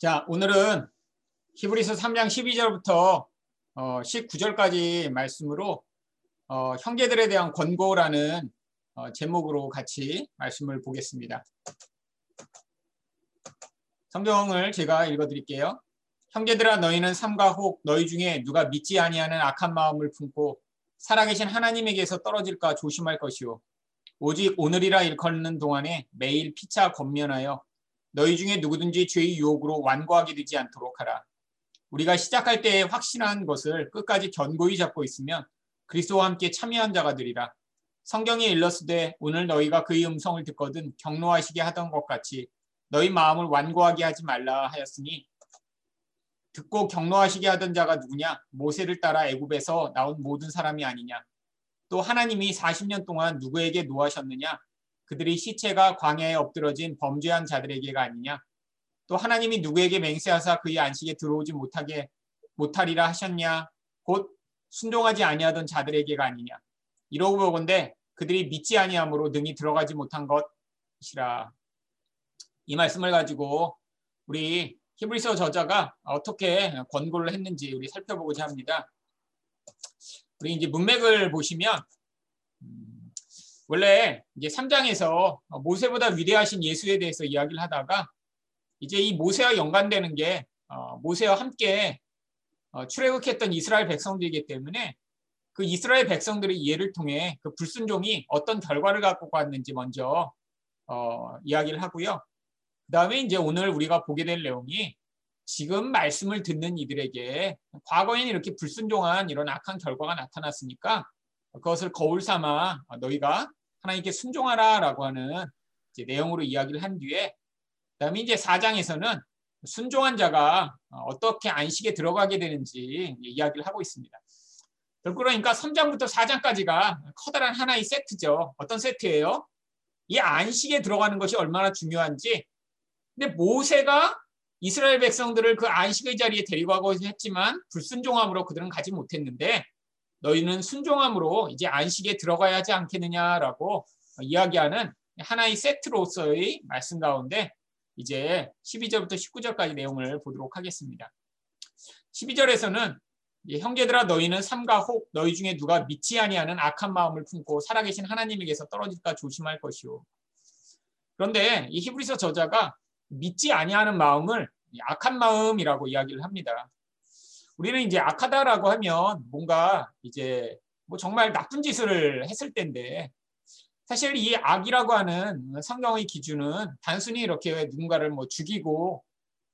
자, 오늘은 히브리서 3장 12절부터 어, 19절까지 말씀으로 어, 형제들에 대한 권고라는 어, 제목으로 같이 말씀을 보겠습니다. 성경을 제가 읽어드릴게요. 형제들아 너희는 삼가 혹 너희 중에 누가 믿지 아니하는 악한 마음을 품고 살아계신 하나님에게서 떨어질까 조심할 것이요. 오직 오늘이라 일컫는 동안에 매일 피차 권면하여 너희 중에 누구든지 죄의 유혹으로 완고하게 되지 않도록 하라. 우리가 시작할 때에 확신한 것을 끝까지 견고히 잡고 있으면 그리스도와 함께 참여한 자가 되리라. 성경에 일렀으되 오늘 너희가 그의 음성을 듣거든 경노하시게 하던 것 같이 너희 마음을 완고하게 하지 말라 하였으니 듣고 경노하시게 하던 자가 누구냐? 모세를 따라 애굽에서 나온 모든 사람이 아니냐? 또 하나님이 40년 동안 누구에게 노하셨느냐? 그들이 시체가 광야에 엎드러진 범죄한 자들에게가 아니냐? 또 하나님이 누구에게 맹세하사 그의 안식에 들어오지 못하게 못하리라 하셨냐? 곧 순종하지 아니하던 자들에게가 아니냐? 이러고 보건대 그들이 믿지 아니함으로 능히 들어가지 못한 것이라. 이 말씀을 가지고 우리 히브리서 저자가 어떻게 권고를 했는지 우리 살펴보고자 합니다. 우리 이제 문맥을 보시면 원래 이제 3장에서 모세보다 위대하신 예수에 대해서 이야기를 하다가 이제 이 모세와 연관되는 게 모세와 함께 출애굽했던 이스라엘 백성들이기 때문에 그 이스라엘 백성들의 이해를 통해 그 불순종이 어떤 결과를 갖고 갔는지 먼저 어, 이야기를 하고요. 그 다음에 이제 오늘 우리가 보게 될 내용이 지금 말씀을 듣는 이들에게 과거에는 이렇게 불순종한 이런 악한 결과가 나타났으니까 그것을 거울 삼아 너희가 하나님께 순종하라라고 하는 내용으로 이야기를 한 뒤에 그다음에 이제 4장에서는 순종한 자가 어떻게 안식에 들어가게 되는지 이야기를 하고 있습니다. 그러니까 3장부터 4장까지가 커다란 하나의 세트죠. 어떤 세트예요? 이 안식에 들어가는 것이 얼마나 중요한지. 근데 모세가 이스라엘 백성들을 그 안식의 자리에 데리고 가고 했지만 불순종함으로 그들은 가지 못했는데 너희는 순종함으로 이제 안식에 들어가야 하지 않겠느냐라고 이야기하는 하나의 세트로서의 말씀 가운데 이제 12절부터 19절까지 내용을 보도록 하겠습니다. 12절에서는 형제들아 너희는 삼가 혹 너희 중에 누가 믿지 아니하는 악한 마음을 품고 살아계신 하나님에게서 떨어질까 조심할 것이오. 그런데 이 히브리서 저자가 믿지 아니하는 마음을 악한 마음이라고 이야기를 합니다. 우리는 이제 악하다라고 하면 뭔가 이제 뭐 정말 나쁜 짓을 했을 텐데 사실 이 악이라고 하는 성경의 기준은 단순히 이렇게 누군가를 뭐 죽이고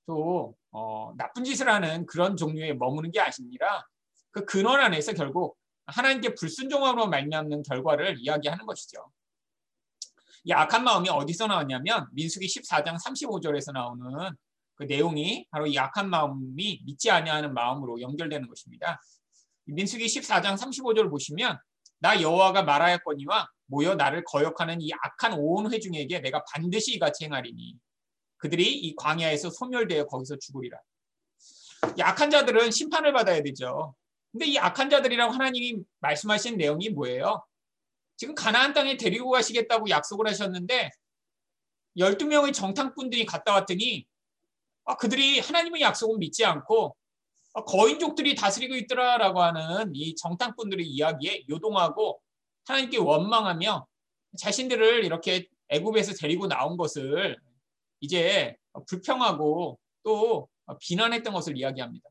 또 어, 나쁜 짓을 하는 그런 종류에 머무는 게 아니라 그 근원 안에서 결국 하나님께 불순종함으로 말미암는 결과를 이야기하는 것이죠. 이 악한 마음이 어디서 나왔냐면 민수기 14장 35절에서 나오는 그 내용이 바로 이 악한 마음이 믿지 아니하는 마음으로 연결되는 것입니다. 민수기 14장 35절 보시면 나 여호와가 말하였거니와 모여 나를 거역하는 이 악한 온 회중에게 내가 반드시 이같이 행하리니 그들이 이 광야에서 소멸되어 거기서 죽으리라. 이 악한 자들은 심판을 받아야 되죠. 근데 이 악한 자들이라고 하나님이 말씀하신 내용이 뭐예요? 지금 가나안 땅에 데리고 가시겠다고 약속을 하셨는데 12명의 정탐꾼들이 갔다 왔더니 아, 그들이 하나님의 약속은 믿지 않고 아, 거인족들이 다스리고 있더라라고 하는 이 정탐꾼들의 이야기에 요동하고 하나님께 원망하며 자신들을 이렇게 애굽에서 데리고 나온 것을 이제 불평하고 또 비난했던 것을 이야기합니다.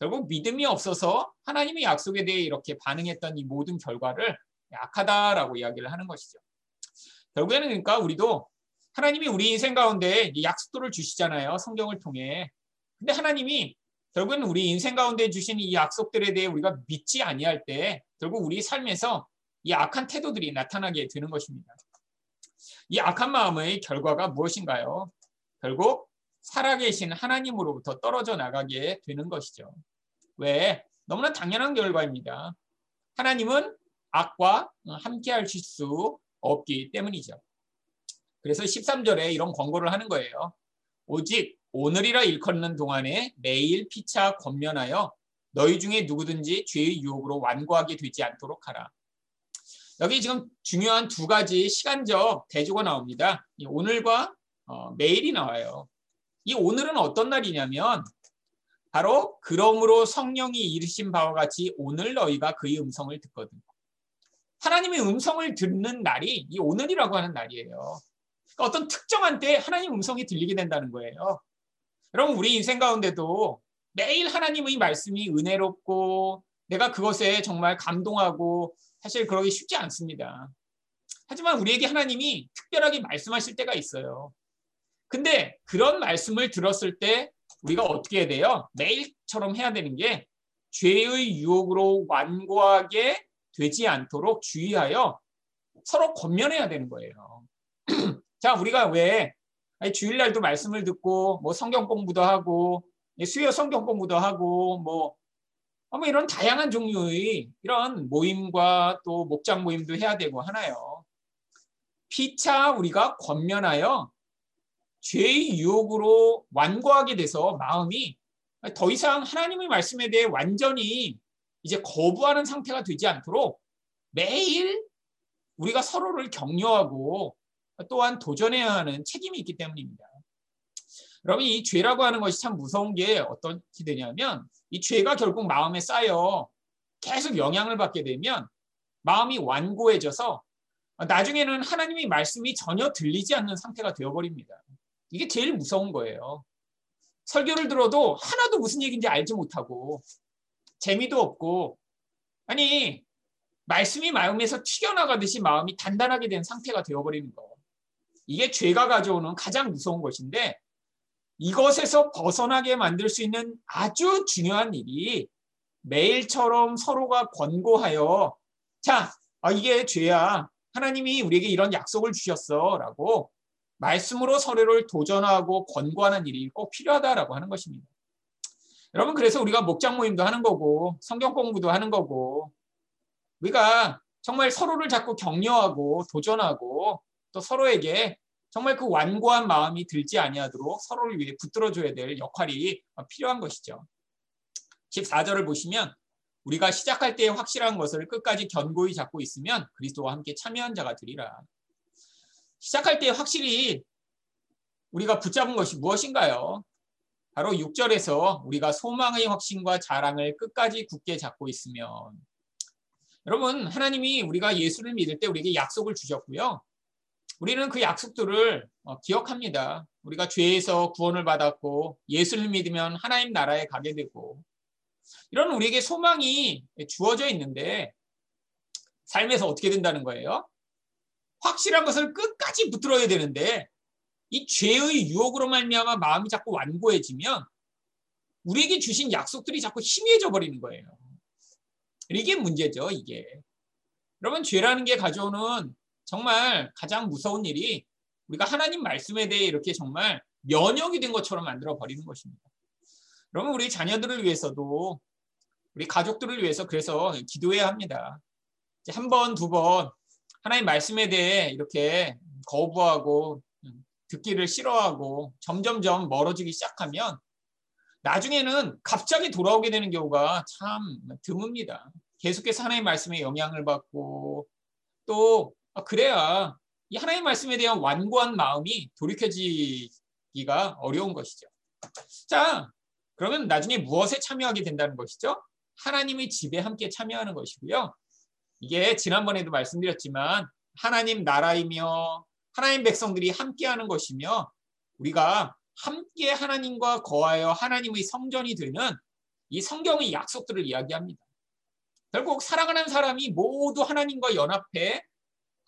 결국 믿음이 없어서 하나님의 약속에 대해 이렇게 반응했던 이 모든 결과를 약하다라고 이야기를 하는 것이죠. 결국에는 그러니까 우리도 하나님이 우리 인생 가운데 약속들을 주시잖아요. 성경을 통해. 근데 하나님이 결국은 우리 인생 가운데 주신 이 약속들에 대해 우리가 믿지 아니할 때 결국 우리 삶에서 이 악한 태도들이 나타나게 되는 것입니다. 이 악한 마음의 결과가 무엇인가요? 결국 살아계신 하나님으로부터 떨어져 나가게 되는 것이죠. 왜? 너무나 당연한 결과입니다. 하나님은 악과 함께 하실 수 없기 때문이죠. 그래서 13절에 이런 권고를 하는 거예요. 오직 오늘이라 일컫는 동안에 매일 피차 권면하여 너희 중에 누구든지 죄의 유혹으로 완고하게 되지 않도록 하라. 여기 지금 중요한 두 가지 시간적 대조가 나옵니다. 오늘과 어, 매일이 나와요. 이 오늘은 어떤 날이냐면 바로 그러므로 성령이 이르신 바와 같이 오늘 너희가 그의 음성을 듣거든. 하나님의 음성을 듣는 날이 이 오늘이라고 하는 날이에요. 그러니까 어떤 특정한 때 하나님 음성이 들리게 된다는 거예요. 여러분 우리 인생 가운데도 매일 하나님의 말씀이 은혜롭고 내가 그것에 정말 감동하고 사실 그러기 쉽지 않습니다. 하지만 우리에게 하나님이 특별하게 말씀하실 때가 있어요. 근데 그런 말씀을 들었을 때 우리가 어떻게 해야 돼요? 매일처럼 해야 되는 게 죄의 유혹으로 완고하게 되지 않도록 주의하여 서로 권면해야 되는 거예요. 자, 우리가 왜 주일날도 말씀을 듣고 뭐 성경 공부도 하고 수요 성경 공부도 하고 뭐, 뭐 이런 다양한 종류의 이런 모임과 또 목장 모임도 해야 되고 하나요. 피차 우리가 권면하여 죄의 유혹으로 완고하게 돼서 마음이 더 이상 하나님의 말씀에 대해 완전히 이제 거부하는 상태가 되지 않도록 매일 우리가 서로를 격려하고 또한 도전해야 하는 책임이 있기 때문입니다. 여러분 이 죄라고 하는 것이 참 무서운 게 어떻게 되냐면 이 죄가 결국 마음에 쌓여 계속 영향을 받게 되면 마음이 완고해져서 나중에는 하나님의 말씀이 전혀 들리지 않는 상태가 되어버립니다. 이게 제일 무서운 거예요. 설교를 들어도 하나도 무슨 얘기인지 알지 못하고 재미도 없고 아니 말씀이 마음에서 튀겨나가듯이 마음이 단단하게 된 상태가 되어버리는 거. 이게 죄가 가져오는 가장 무서운 것인데 이것에서 벗어나게 만들 수 있는 아주 중요한 일이 매일처럼 서로가 권고하여 자 아, 이게 죄야 하나님이 우리에게 이런 약속을 주셨어 라고 말씀으로 서로를 도전하고 권고하는 일이 꼭 필요하다라고 하는 것입니다. 여러분 그래서 우리가 목장 모임도 하는 거고 성경 공부도 하는 거고 우리가 정말 서로를 자꾸 격려하고 도전하고 또 서로에게 정말 그 완고한 마음이 들지 아니하도록 서로를 위해 붙들어줘야 될 역할이 필요한 것이죠. 14절을 보시면 우리가 시작할 때 확실한 것을 끝까지 견고히 잡고 있으면 그리스도와 함께 참여한 자가 되리라. 시작할 때 확실히 우리가 붙잡은 것이 무엇인가요? 바로 6절에서 우리가 소망의 확신과 자랑을 끝까지 굳게 잡고 있으면 여러분 하나님이 우리가 예수를 믿을 때 우리에게 약속을 주셨고요. 우리는 그 약속들을 어, 기억합니다. 우리가 죄에서 구원을 받았고 예수를 믿으면 하나님 나라에 가게 되고 이런 우리에게 소망이 주어져 있는데 삶에서 어떻게 된다는 거예요? 확실한 것을 끝까지 붙들어야 되는데 이 죄의 유혹으로 말미암아 마음이 자꾸 완고해지면 우리에게 주신 약속들이 자꾸 희미해져 버리는 거예요. 이게 문제죠, 이게. 여러분 죄라는 게 가져오는 정말 가장 무서운 일이 우리가 하나님 말씀에 대해 이렇게 정말 면역이 된 것처럼 만들어 버리는 것입니다. 여러분 우리 자녀들을 위해서도 우리 가족들을 위해서 그래서 기도해야 합니다. 한 번, 두 번 하나님 말씀에 대해 이렇게 거부하고 듣기를 싫어하고 점점점 멀어지기 시작하면 나중에는 갑자기 돌아오게 되는 경우가 참 드뭅니다. 계속해서 하나님 말씀에 영향을 받고 또 아, 그래야 이 하나님 말씀에 대한 완고한 마음이 돌이켜지기가 어려운 것이죠. 자, 그러면 나중에 무엇에 참여하게 된다는 것이죠? 하나님의 집에 함께 참여하는 것이고요. 이게 지난번에도 말씀드렸지만 하나님 나라이며 하나님 백성들이 함께하는 것이며 우리가 함께 하나님과 거하여 하나님의 성전이 되는 이 성경의 약속들을 이야기합니다. 결국 사랑하는 사람이 모두 하나님과 연합해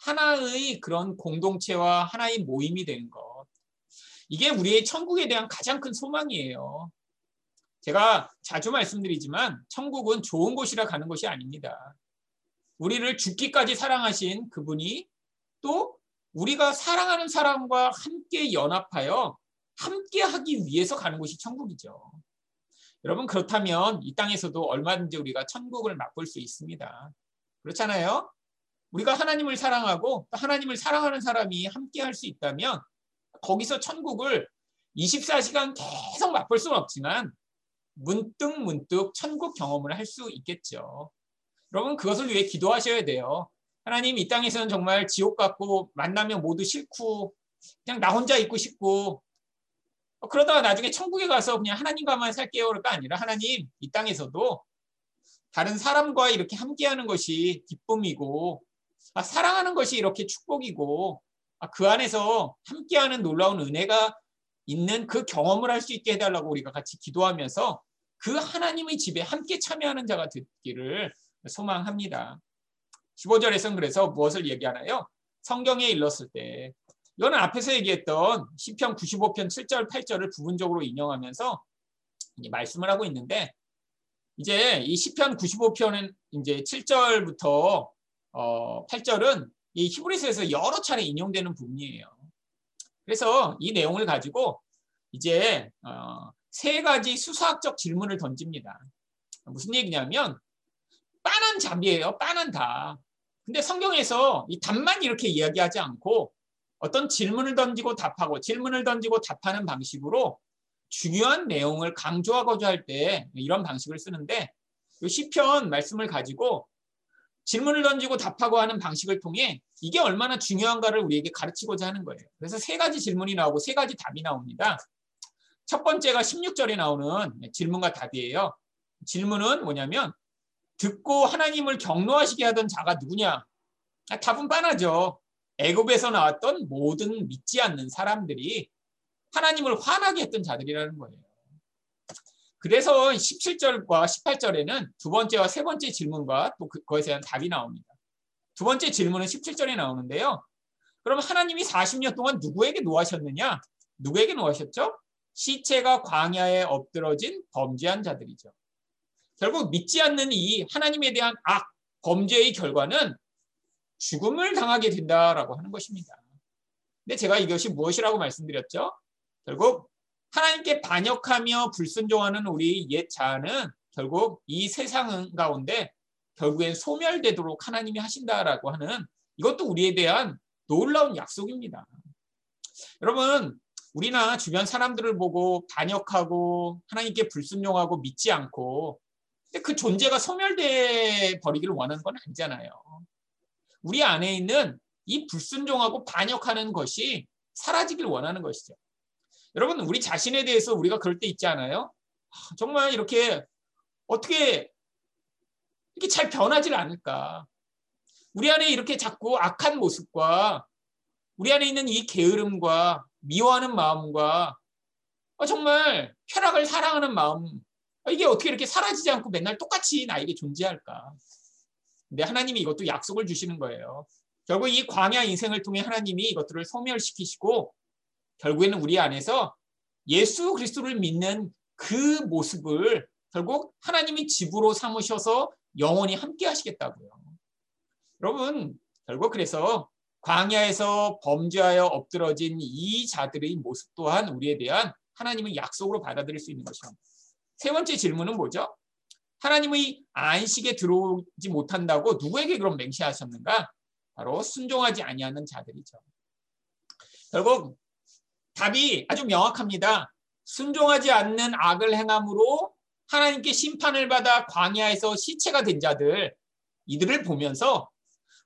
하나의 그런 공동체와 하나의 모임이 되는 것. 이게 우리의 천국에 대한 가장 큰 소망이에요. 제가 자주 말씀드리지만 천국은 좋은 곳이라 가는 것이 아닙니다. 우리를 죽기까지 사랑하신 그분이 또 우리가 사랑하는 사람과 함께 연합하여 함께 하기 위해서 가는 곳이 천국이죠. 여러분 그렇다면 이 땅에서도 얼마든지 우리가 천국을 맛볼 수 있습니다. 그렇잖아요? 우리가 하나님을 사랑하고 하나님을 사랑하는 사람이 함께 할 수 있다면 거기서 천국을 24시간 계속 맛볼 수는 없지만 문득 문득 천국 경험을 할 수 있겠죠. 여러분 그것을 위해 기도하셔야 돼요. 하나님 이 땅에서는 정말 지옥 같고 만나면 모두 싫고 그냥 나 혼자 있고 싶고 어, 그러다가 나중에 천국에 가서 그냥 하나님과만 살게요. 그럴까 아니라 하나님 이 땅에서도 다른 사람과 이렇게 함께하는 것이 기쁨이고 아, 사랑하는 것이 이렇게 축복이고 아, 그 안에서 함께하는 놀라운 은혜가 있는 그 경험을 할 수 있게 해달라고 우리가 같이 기도하면서 그 하나님의 집에 함께 참여하는 자가 되기를 소망합니다. 15절에서는 그래서 무엇을 얘기하나요? 성경에 일렀을 때 이거는 앞에서 얘기했던 시편 95편 7절 8절을 부분적으로 인용하면서 말씀을 하고 있는데 이제 이 시편 95편은 이제 7절부터 어 8절은 이 히브리서에서 여러 차례 인용되는 부분이에요. 그래서 이 내용을 가지고 이제 어 세 가지 수사학적 질문을 던집니다. 무슨 얘기냐면 빤한 잡이에요. 빤한 답. 근데 성경에서 이 답만 이렇게 이야기하지 않고 어떤 질문을 던지고 답하고 질문을 던지고 답하는 방식으로 중요한 내용을 강조하고자 할 때 이런 방식을 쓰는데 이 시편 말씀을 가지고 질문을 던지고 답하고 하는 방식을 통해 이게 얼마나 중요한가를 우리에게 가르치고자 하는 거예요. 그래서 세 가지 질문이 나오고 세 가지 답이 나옵니다. 첫 번째가 16절에 나오는 질문과 답이에요. 질문은 뭐냐면 듣고 하나님을 경노하시게 하던 자가 누구냐? 아, 답은 뻔하죠. 애굽에서 나왔던 모든 믿지 않는 사람들이 하나님을 화나게 했던 자들이라는 거예요. 그래서 17절과 18절에는 두 번째와 세 번째 질문과 또 그, 그것에 대한 답이 나옵니다. 두 번째 질문은 17절에 나오는데요. 그럼 하나님이 40년 동안 누구에게 노하셨느냐? 누구에게 노하셨죠? 시체가 광야에 엎드러진 범죄한 자들이죠. 결국 믿지 않는 이 하나님에 대한 악, 범죄의 결과는 죽음을 당하게 된다라고 하는 것입니다. 근데 제가 이것이 무엇이라고 말씀드렸죠? 결국 하나님께 반역하며 불순종하는 우리 옛 자아는 결국 이 세상 가운데 결국엔 소멸되도록 하나님이 하신다라고 하는 이것도 우리에 대한 놀라운 약속입니다. 여러분, 우리나 주변 사람들을 보고 반역하고 하나님께 불순종하고 믿지 않고 근데 그 존재가 소멸돼 버리기를 원하는 건 아니잖아요. 우리 안에 있는 이 불순종하고 반역하는 것이 사라지길 원하는 것이죠. 여러분, 우리 자신에 대해서 우리가 그럴 때 있지 않아요? 정말 이렇게 어떻게 이렇게 잘 변하지 않을까? 우리 안에 이렇게 자꾸 악한 모습과 우리 안에 있는 이 게으름과 미워하는 마음과 정말 쾌락을 사랑하는 마음 이게 어떻게 이렇게 사라지지 않고 맨날 똑같이 나에게 존재할까? 근데 하나님이 이것도 약속을 주시는 거예요. 결국 이 광야 인생을 통해 하나님이 이것들을 소멸시키시고 결국에는 우리 안에서 예수 그리스도를 믿는 그 모습을 결국 하나님이 집으로 삼으셔서 영원히 함께 하시겠다고요. 여러분, 결국 그래서 광야에서 범죄하여 엎드러진 이 자들의 모습 또한 우리에 대한 하나님의 약속으로 받아들일 수 있는 것입니다. 세 번째 질문은 뭐죠? 하나님의 안식에 들어오지 못한다고 누구에게 그럼 맹세하셨는가? 바로 순종하지 아니하는 자들이죠. 결국 답이 아주 명확합니다. 순종하지 않는 악을 행함으로 하나님께 심판을 받아 광야에서 시체가 된 자들 이들을 보면서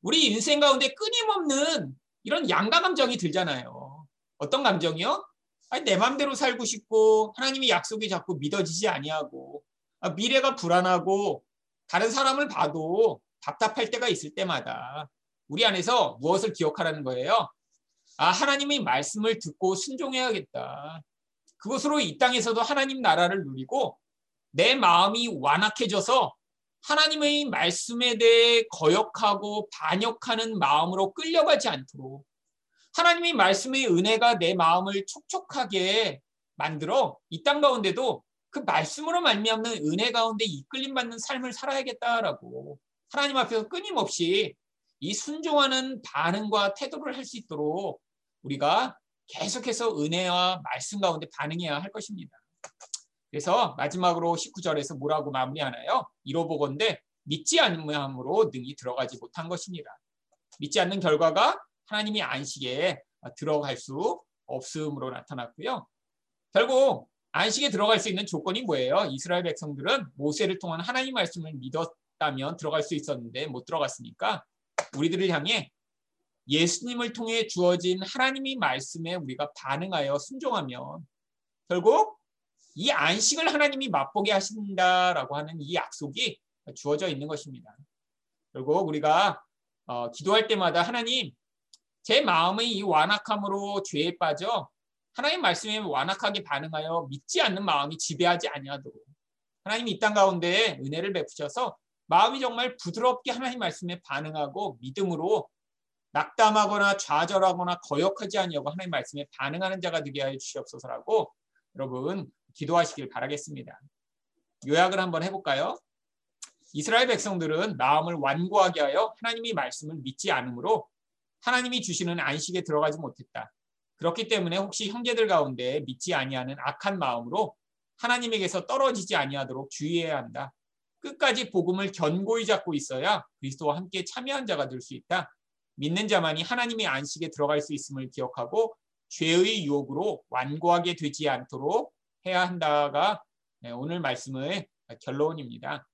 우리 인생 가운데 끊임없는 이런 양가 감정이 들잖아요. 어떤 감정이요? 아니, 내 마음대로 살고 싶고 하나님의 약속이 자꾸 믿어지지 아니하고 아, 미래가 불안하고 다른 사람을 봐도 답답할 때가 있을 때마다 우리 안에서 무엇을 기억하라는 거예요? 아, 하나님의 말씀을 듣고 순종해야겠다. 그것으로 이 땅에서도 하나님 나라를 누리고 내 마음이 완악해져서 하나님의 말씀에 대해 거역하고 반역하는 마음으로 끌려가지 않도록 하나님의 말씀의 은혜가 내 마음을 촉촉하게 만들어 이 땅 가운데도 그 말씀으로 말미암는 은혜 가운데 이끌림 받는 삶을 살아야겠다라고 하나님 앞에서 끊임없이 이 순종하는 반응과 태도를 할 수 있도록 우리가 계속해서 은혜와 말씀 가운데 반응해야 할 것입니다. 그래서 마지막으로 19절에서 뭐라고 마무리하나요? 이로보건대 믿지 않음으로 능히 들어가지 못한 것입니다. 믿지 않는 결과가 하나님이 안식에 들어갈 수 없음으로 나타났고요. 결국 안식에 들어갈 수 있는 조건이 뭐예요? 이스라엘 백성들은 모세를 통한 하나님 말씀을 믿었다면 들어갈 수 있었는데 못 들어갔으니까 우리들을 향해 예수님을 통해 주어진 하나님의 말씀에 우리가 반응하여 순종하면 결국 이 안식을 하나님이 맛보게 하신다라고 하는 이 약속이 주어져 있는 것입니다. 결국 우리가 어, 기도할 때마다 하나님 제 마음의 이 완악함으로 죄에 빠져 하나님 말씀에 완악하게 반응하여 믿지 않는 마음이 지배하지 아니하도록 하나님이 이 땅 가운데 은혜를 베푸셔서 마음이 정말 부드럽게 하나님 말씀에 반응하고 믿음으로 낙담하거나 좌절하거나 거역하지 아니하고 하나님 말씀에 반응하는 자가 되게 하여 주시옵소서라고 여러분 기도하시길 바라겠습니다. 요약을 한번 해볼까요? 이스라엘 백성들은 마음을 완고하게 하여 하나님이 말씀을 믿지 않으므로 하나님이 주시는 안식에 들어가지 못했다. 그렇기 때문에 혹시 형제들 가운데 믿지 아니하는 악한 마음으로 하나님에게서 떨어지지 아니하도록 주의해야 한다. 끝까지 복음을 견고히 잡고 있어야 그리스도와 함께 참여한 자가 될 수 있다. 믿는 자만이 하나님의 안식에 들어갈 수 있음을 기억하고 죄의 유혹으로 완고하게 되지 않도록 해야 한다가 네, 오늘 말씀의 결론입니다.